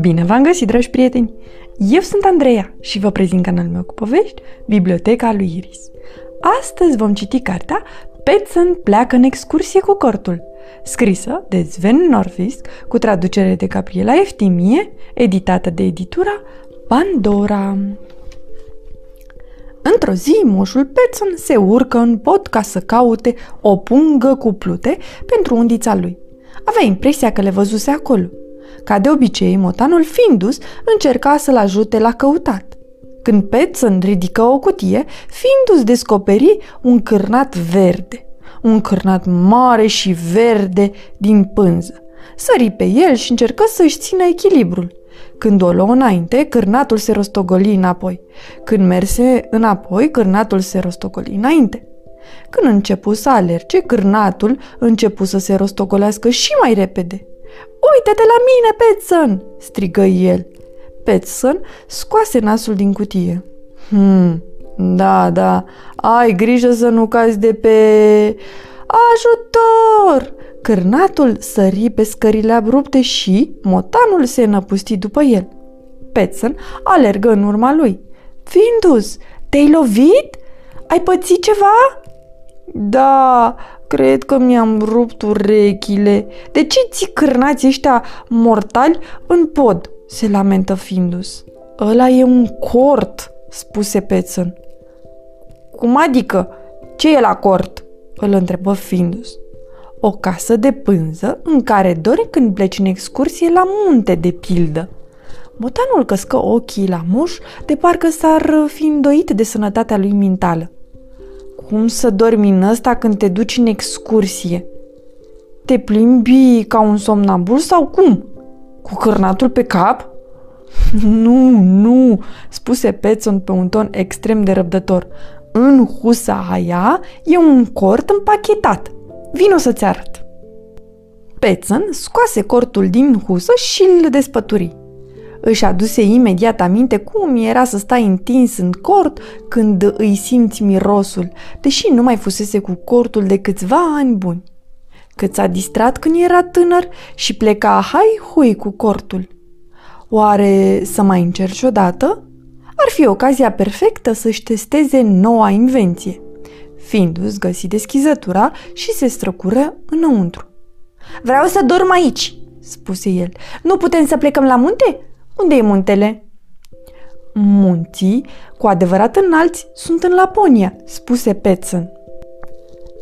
Bine v-am găsit, dragi prieteni! Eu sunt Andreea și vă prezint canalul meu cu povești, Biblioteca lui Iris. Astăzi vom citi cartea Petson pleacă în excursie cu cortul, scrisă de Sven Norfisk, cu traducere de Gabriela Eftimie, editată de editura Pandora. Într-o zi, moșul Petson se urcă în pod ca să caute o pungă cu plute pentru undița lui. Avea impresia că le văzuse acolo – ca de obicei, motanul Findus încerca să-l ajute la căutat. Când Petson ridică o cutie, Findus descoperi un cârnat verde, un cârnat mare și verde din pânză. Sări pe el și încercă să-și țină echilibrul. Când o luă înainte, cârnatul se rostogoli înapoi. Când merse înapoi, cârnatul se rostogoli înainte. Când începu să alerge, cârnatul începu să se rostogolească și mai repede. Uită-te la mine, Petson!" strigă el. Petson scoase nasul din cutie. Hmm, da, da, ai grijă să nu cazi de pe... Ajutor! Cârnatul sări pe scările abrupte și motanul se năpusti după el. Petson alergă în urma lui. Findus, te-ai lovit? Ai pățit ceva? Da, Cred că mi-am rupt urechile. De ce ți cârnați ăștia mortali în pod? Se lamentă Findus. Ăla e un cort, spuse Petson. Cum adică? Ce e la cort? Îl întrebă Findus. O casă de pânză în care dori când pleci în excursie la munte, de pildă. Motanul căscă ochii la moș de parcă s-ar fi îndoit de sănătatea lui mentală. Cum să dormi în ăsta când te duci în excursie? Te plimbi ca un somnambul sau cum? Cu cârnatul pe cap? Nu, nu, spuse Petson pe un ton extrem de răbdător. În husa aia e un cort împachetat. Vino să-ți arăt. Petson scoase cortul din husă și îl despături. Își aduse imediat aminte cum era să stai întins în cort când îi simți mirosul, deși nu mai fusese cu cortul de câțiva ani buni. Cât s-a distrat când era tânăr și pleca hai hui cu cortul. Oare să mai încerci odată? Ar fi ocazia perfectă să-și testeze noua invenție. Findus găsi deschizătura și se străcură înăuntru. Vreau să dorm aici, spuse el. Nu putem să plecăm la munte? Unde e muntele? Munții, cu adevărat înalți, sunt în Laponia, spuse Petson.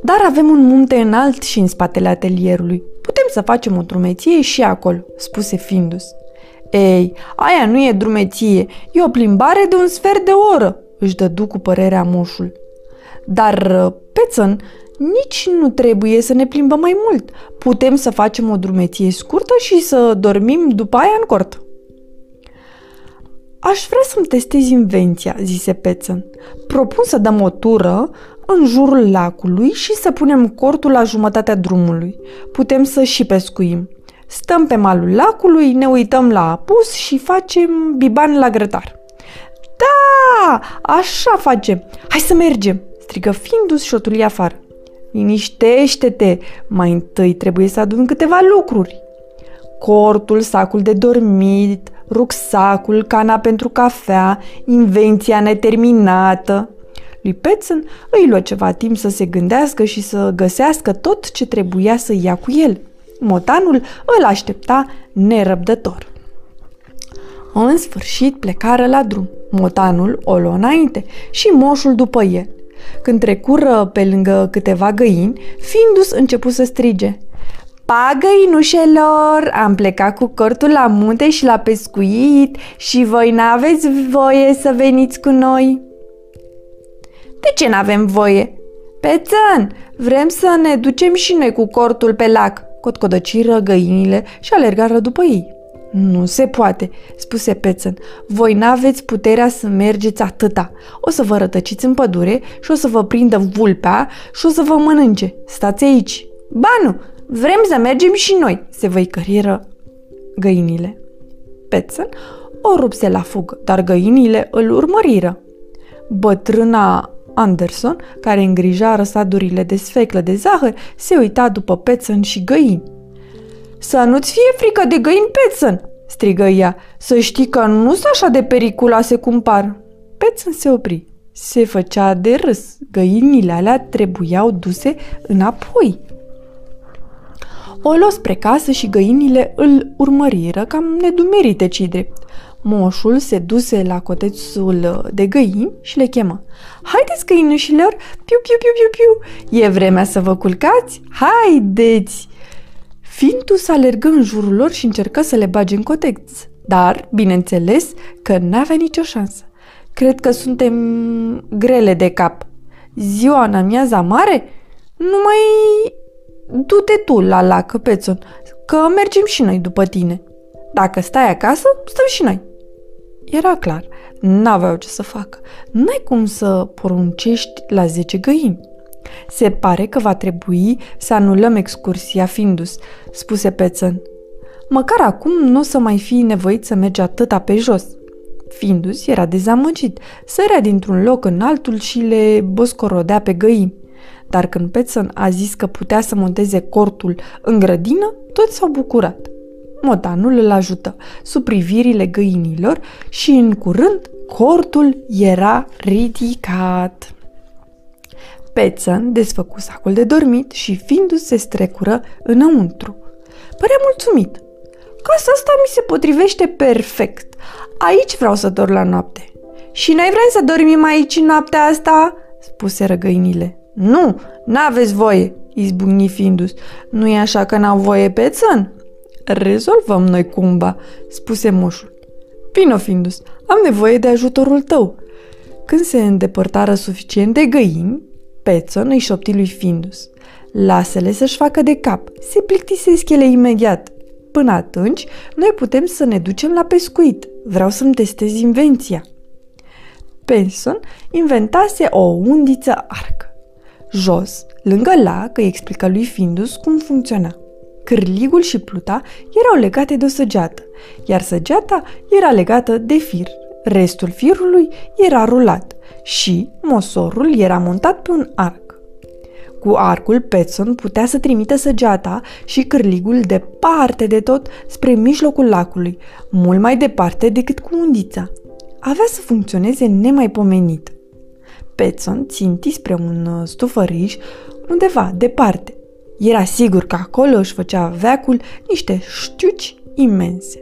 Dar avem un munte înalt și în spatele atelierului. Putem să facem o drumeție și acolo, spuse Findus. Ei, aia nu e drumeție, e o plimbare de un sfert de oră, își dădu cu părerea moșul. Dar, Petson, nici nu trebuie să ne plimbăm mai mult. Putem să facem o drumeție scurtă și să dormim după aia în cort. Aș vrea să-mi testez invenția, zise Petson. Propun să dăm o tură în jurul lacului și să punem cortul la jumătatea drumului. Putem să și pescuim. Stăm pe malul lacului, ne uităm la apus și facem biban la grătar. Da, așa facem. Hai să mergem, strigă Findus și o afară. Liniștește-te, mai întâi trebuie să adun câteva lucruri. Cortul, sacul de dormit, rucsacul, cana pentru cafea, invenția neterminată. Lui Petson îi lua ceva timp să se gândească și să găsească tot ce trebuia să ia cu el. Motanul îl aștepta nerăbdător. În sfârșit plecară la drum. Motanul o luă înainte și moșul după el. Când trecură pe lângă câteva găini, Findus începu să strige – Pagăinușelor, am plecat cu cortul la munte și la pescuit și voi n-aveți voie să veniți cu noi. De ce n-avem voie? Pețăn, vrem să ne ducem și noi cu cortul pe lac, cotcodăciră găinile și alergară după ei. Nu se poate, spuse Pețăn. Voi n-aveți puterea să mergeți atâta. O să vă rătăciți în pădure și o să vă prindă vulpea și o să vă mănânce. Stați aici. Ba nu, Vrem să mergem și noi, se văicăriră găinile. Pețel o rupse la fugă, dar găinile îl urmăriră. Bătrâna Anderson, care îngrija răsadurile de sfeclă de zahăr, se uita după Petson și găini. Să nu-ți fie frică de găini, Petson!" strigă ea. Să știi că nu sunt așa de periculoase cum par." Petson se opri. Se făcea de râs. Găinile alea trebuiau duse înapoi. O luă spre casă și găinile îl urmăriră cam nedumerite, ci drept. Moșul se duse la cotețul de găini și le chemă. Haideți, găinușilor! Piu, piu, piu, piu, piu! E vremea să vă culcați? Haideți! Fintus alergă în jurul lor și încercă să le bage în coteț. Dar, bineînțeles, că n-avea nicio șansă. Cred că suntem grele de cap. Ziua în amiaza mare? Nu mai... Du-te tu la lac, Pețon, că mergem și noi după tine. Dacă stai acasă, stăm și noi. Era clar, n-aveau ce să facă. N-ai cum să poruncești la 10 găini. Se pare că va trebui să anulăm excursia Findus, spuse Pețăn. Măcar acum nu o să mai fi nevoit să mergi atâta pe jos. Findus era dezamăgit, sărea dintr-un loc în altul și le boscorodea pe găini. Dar când Pețăn a zis că putea să monteze cortul în grădină, toți s-au bucurat. Motanul îl ajută sub privirile găinilor și în curând cortul era ridicat. Pețăn desfăcu sacul de dormit și findu se strecură înăuntru. Părea mulțumit. Casa asta mi se potrivește perfect. Aici vreau să dorm la noapte. Și noi vrem să dormim aici noaptea asta? spuse răgăinile. Nu, n-aveți voie, izbucni Findus. Nu e așa că n-au voie Pețăn? Rezolvăm noi cumva, spuse moșul. Vino, Findus, am nevoie de ajutorul tău. Când se îndepărtară suficient de găini, Pețon îi șopti lui Findus. Lasă-le să-și facă de cap, se plictisesc ele imediat. Până atunci, noi putem să ne ducem la pescuit. Vreau să-mi testez invenția. Penson inventase o undiță arc. Jos, lângă lac, îi explică lui Findus cum funcționa. Cârligul și pluta erau legate de o săgeată, iar săgeata era legată de fir. Restul firului era rulat și mosorul era montat pe un arc. Cu arcul, Petson putea să trimită săgeata și cârligul departe de tot spre mijlocul lacului, mult mai departe decât cu undița. Avea să funcționeze nemaipomenit. Petson ținti spre un uh, stufăriș undeva departe. Era sigur că acolo își făcea veacul niște știuci imense.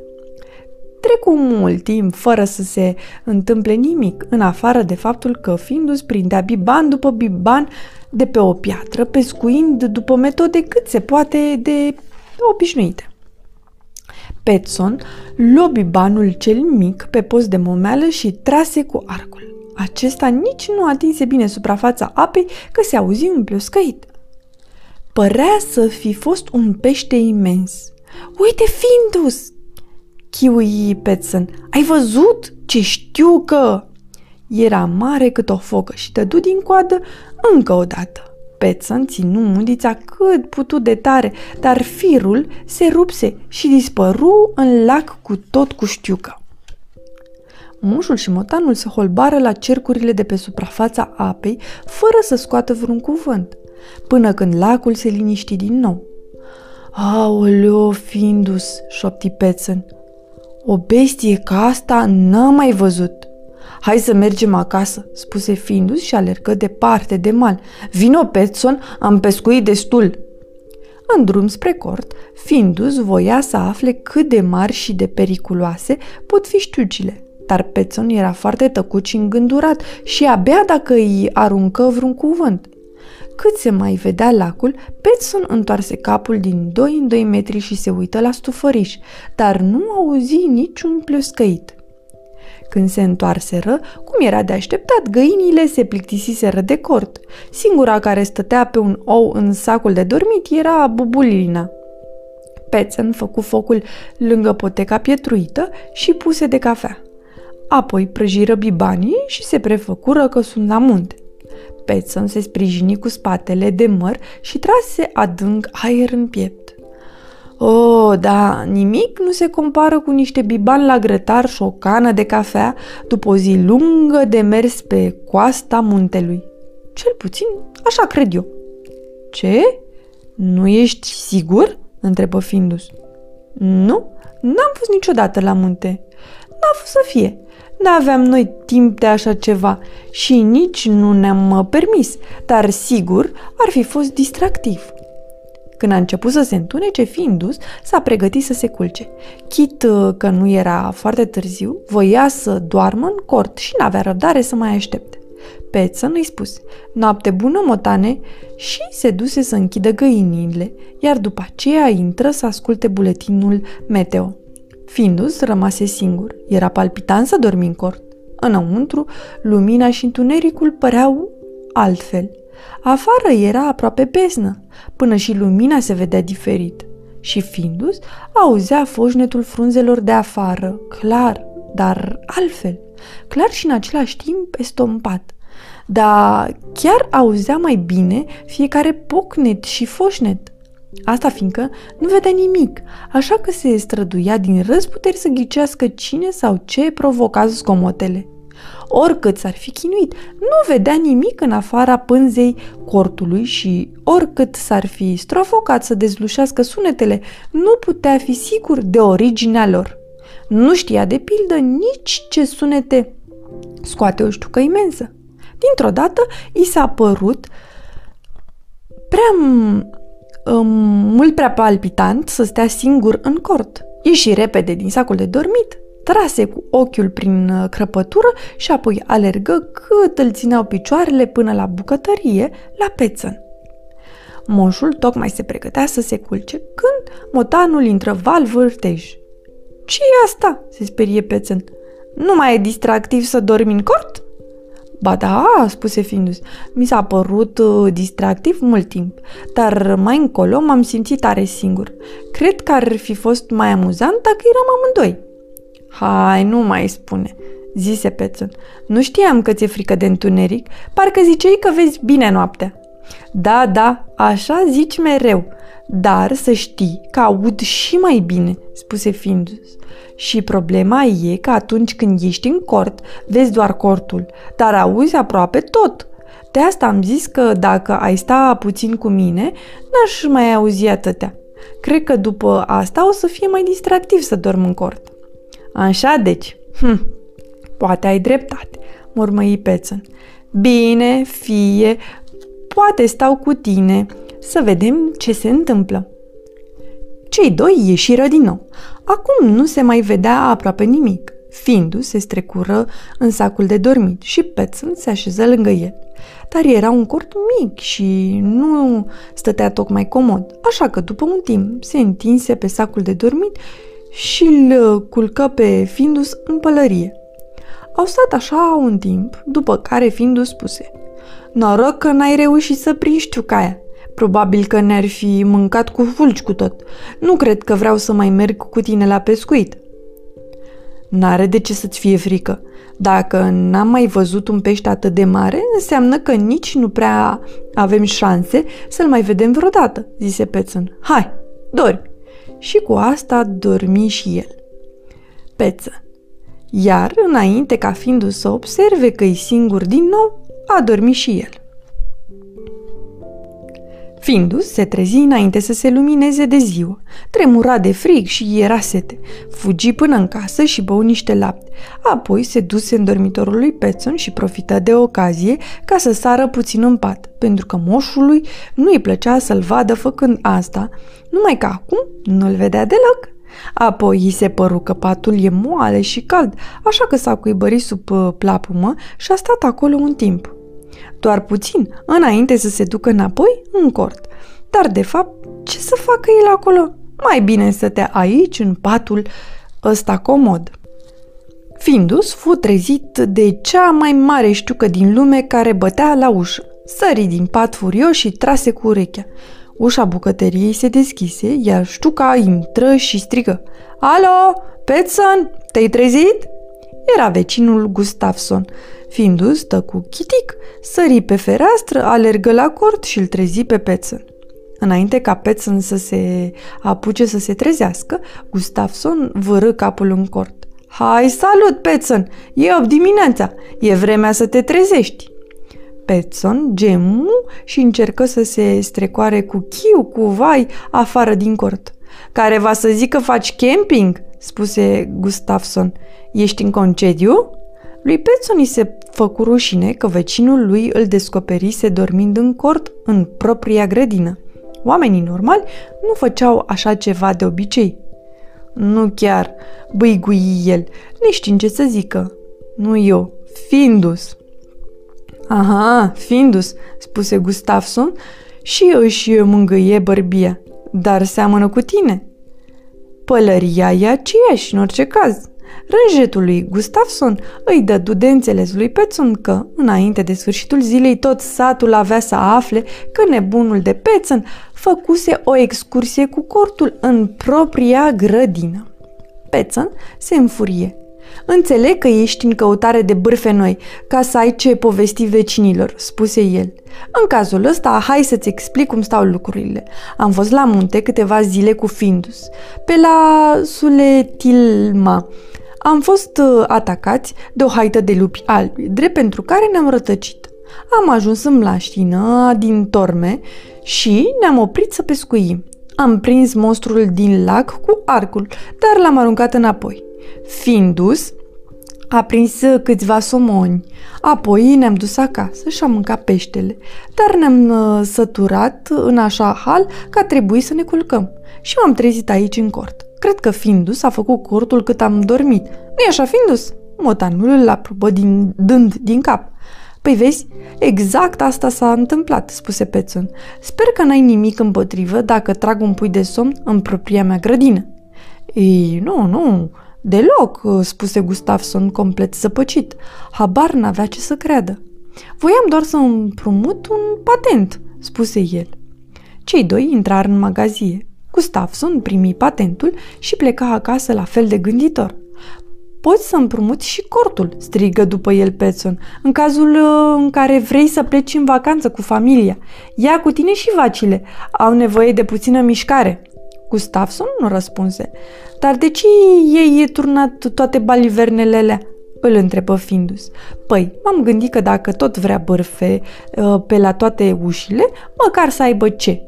Trecu mult timp fără să se întâmple nimic, în afară de faptul că Findus prindea biban după biban de pe o piatră, pescuind după metode cât se poate de obișnuite. Petson luă bibanul cel mic pe post de momeală și trase cu arcul. Acesta nici nu atinse bine suprafața apei că se auzi un ploscăit. Părea să fi fost un pește imens. Uite, Findus! Chiui Petson, ai văzut? Ce știu că... Era mare cât o focă și dădu din coadă încă o dată. Petson ținu mundița cât putu de tare, dar firul se rupse și dispăru în lac cu tot cu știucă. Mușul și motanul se holbară la cercurile de pe suprafața apei, fără să scoată vreun cuvânt, până când lacul se liniști din nou. Aoleo, Findus, șopti Petson, o bestie ca asta n-am mai văzut. Hai să mergem acasă, spuse Findus și alergă departe de mal. Vino, Petson, am pescuit destul. În drum spre cort, Findus voia să afle cât de mari și de periculoase pot fi știucile. Dar Petson era foarte tăcut și îngândurat și abia dacă îi aruncă vreun cuvânt. Cât se mai vedea lacul, Petson întoarse capul din 2 în 2 metri și se uită la stufăriș, dar nu auzi niciun plăscăit. Când se întoarseră, cum era de așteptat, găinile se plictisiseră de cort. Singura care stătea pe un ou în sacul de dormit era Bubulina. Pețen făcu focul lângă poteca pietruită și puse de cafea. Apoi prăjiră bibanii și se prefăcură că sunt la munte. Petson se sprijini cu spatele de măr și trase adânc aer în piept. Oh, da, nimic nu se compară cu niște biban la grătar și o cană de cafea după o zi lungă de mers pe coasta muntelui. Cel puțin, așa cred eu. Ce? Nu ești sigur? întrebă Findus. Nu, n-am fost niciodată la munte. N-a fost să fie. N-aveam noi timp de așa ceva și nici nu ne-am uh, permis, dar sigur ar fi fost distractiv. Când a început să se întunece, Findus s-a pregătit să se culce. Chit uh, că nu era foarte târziu, voia să doarmă în cort și n-avea răbdare să mai aștepte. Peță îi spuse, noapte bună, motane, și se duse să închidă găinile, iar după aceea intră să asculte buletinul meteo. Findus rămase singur. Era palpitant să dormi în cort. Înăuntru, lumina și întunericul păreau altfel. Afară era aproape beznă, până și lumina se vedea diferit. Și Findus auzea foșnetul frunzelor de afară, clar, dar altfel, clar și în același timp estompat. Dar chiar auzea mai bine fiecare pocnet și foșnet. Asta fiindcă nu vedea nimic, așa că se străduia din răzputeri să ghicească cine sau ce provoca zgomotele. Oricât s-ar fi chinuit, nu vedea nimic în afara pânzei cortului și oricât s-ar fi strofocat să dezlușească sunetele, nu putea fi sigur de originea lor. Nu știa de pildă nici ce sunete scoate o ștucă imensă. Dintr-o dată i s-a părut prea um, mult prea palpitant să stea singur în cort. Ieși repede din sacul de dormit, trase cu ochiul prin uh, crăpătură și apoi alergă cât îl țineau picioarele până la bucătărie, la pețăn. Moșul tocmai se pregătea să se culce când motanul intră val vârtej. ce e asta?" se sperie pețăn. Nu mai e distractiv să dormi în cort?" Ba da, spuse Findus, mi s-a părut uh, distractiv mult timp, dar mai încolo m-am simțit tare singur. Cred că ar fi fost mai amuzant dacă eram amândoi. Hai, nu mai spune, zise Pețon. Nu știam că ți-e frică de întuneric, parcă ziceai că vezi bine noaptea. Da, da, așa zici mereu, dar să știi că aud și mai bine, spuse Findus. Și problema e că atunci când ești în cort, vezi doar cortul, dar auzi aproape tot. De asta am zis că dacă ai sta puțin cu mine, n-aș mai auzi atâtea. Cred că după asta o să fie mai distractiv să dorm în cort. Așa deci, hm, poate ai dreptate, mormăi Pețăn. Bine, fie, poate stau cu tine, să vedem ce se întâmplă. Cei doi ieșiră din nou. Acum nu se mai vedea aproape nimic. Findu se strecură în sacul de dormit și Petson se așeză lângă el. Dar era un cort mic și nu stătea tocmai comod, așa că după un timp se întinse pe sacul de dormit și îl culcă pe Findus în pălărie. Au stat așa un timp, după care Findus spuse Noroc că n-ai reușit să prinzi ciucaia. Probabil că ne-ar fi mâncat cu fulgi cu tot. Nu cred că vreau să mai merg cu tine la pescuit. N-are de ce să-ți fie frică. Dacă n-am mai văzut un pește atât de mare, înseamnă că nici nu prea avem șanse să-l mai vedem vreodată, zise Pețăn. Hai, dormi! Și cu asta dormi și el. Peță. Iar, înainte ca fiindu să observe că e singur din nou, a dormit și el. Findus se trezi înainte să se lumineze de ziua. Tremura de frig și era sete. Fugi până în casă și bău niște lapte. Apoi se duse în dormitorul lui Petson și profită de ocazie ca să sară puțin în pat, pentru că moșului nu îi plăcea să-l vadă făcând asta, numai că acum nu-l vedea deloc. Apoi îi se păru că patul e moale și cald, așa că s-a cuibărit sub uh, plapumă și a stat acolo un timp doar puțin, înainte să se ducă înapoi în cort. Dar, de fapt, ce să facă el acolo? Mai bine stătea aici, în patul ăsta comod. Findus fu trezit de cea mai mare știucă din lume care bătea la ușă. Sări din pat furios și trase cu urechea. Ușa bucătăriei se deschise, iar ștuca intră și strigă. Alo, Petson, te-ai trezit? Era vecinul Gustafson. Findus stă cu chitic, sări pe fereastră, alergă la cort și îl trezi pe Pețăn. Înainte ca Pețăn să se apuce să se trezească, Gustafson vârâ capul în cort. Hai, salut, Pețăn! E 8 dimineața! E vremea să te trezești! Petson gemu și încercă să se strecoare cu chiu, cu vai, afară din cort. Care va să zică faci camping? spuse Gustafson. Ești în concediu? Lui Petson îi se făcu rușine că vecinul lui îl descoperise dormind în cort în propria grădină. Oamenii normali nu făceau așa ceva de obicei. Nu chiar, băigui el, neștiind ce să zică. Nu eu, Findus. Aha, Findus, spuse Gustafson și își mângâie bărbia. Dar seamănă cu tine. Pălăria e aceeași, în orice caz. Rânjetul lui Gustafson îi dă de înțeles lui Petson că, înainte de sfârșitul zilei, tot satul avea să afle că nebunul de Petson făcuse o excursie cu cortul în propria grădină. Petson se înfurie. Înțeleg că ești în căutare de bârfe noi, ca să ai ce povesti vecinilor, spuse el. În cazul ăsta, hai să-ți explic cum stau lucrurile. Am fost la munte câteva zile cu Findus, pe la Suletilma. Am fost uh, atacați de o haită de lupi albi, drept pentru care ne-am rătăcit. Am ajuns în mlaștină din torme și ne-am oprit să pescuim. Am prins monstrul din lac cu arcul, dar l-am aruncat înapoi. Findus, a prins câțiva somoni. Apoi ne-am dus acasă și am mâncat peștele, dar ne-am uh, săturat în așa hal că a trebuit să ne culcăm. Și m-am trezit aici în cort. Cred că Findus a făcut cortul cât am dormit. Nu-i așa, Findus? Motanul îl aprobă din, dând din cap. Păi vezi, exact asta s-a întâmplat, spuse Petson. Sper că n-ai nimic împotrivă dacă trag un pui de somn în propria mea grădină. Ei, nu, nu, deloc, spuse Gustafson complet săpăcit. Habar n-avea ce să creadă. Voiam doar să împrumut un patent, spuse el. Cei doi intrară în magazie. Gustafson primi patentul și pleca acasă la fel de gânditor. Poți să împrumuți și cortul, strigă după el Petson, în cazul uh, în care vrei să pleci în vacanță cu familia. Ia cu tine și vacile, au nevoie de puțină mișcare. Gustafson nu răspunse. Dar de ce ei e turnat toate balivernele alea? Îl întrebă Findus. Păi, m-am gândit că dacă tot vrea bârfe uh, pe la toate ușile, măcar să aibă ce.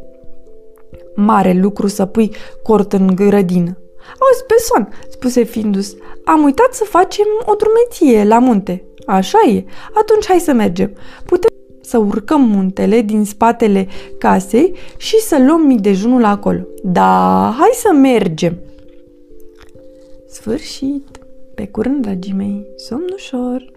Mare lucru să pui cort în grădină. Auzi, son, spuse Findus, am uitat să facem o drumeție la munte. Așa e, atunci hai să mergem. Putem să urcăm muntele din spatele casei și să luăm mic dejunul acolo. Da, hai să mergem! Sfârșit! Pe curând, dragii mei, somn ușor!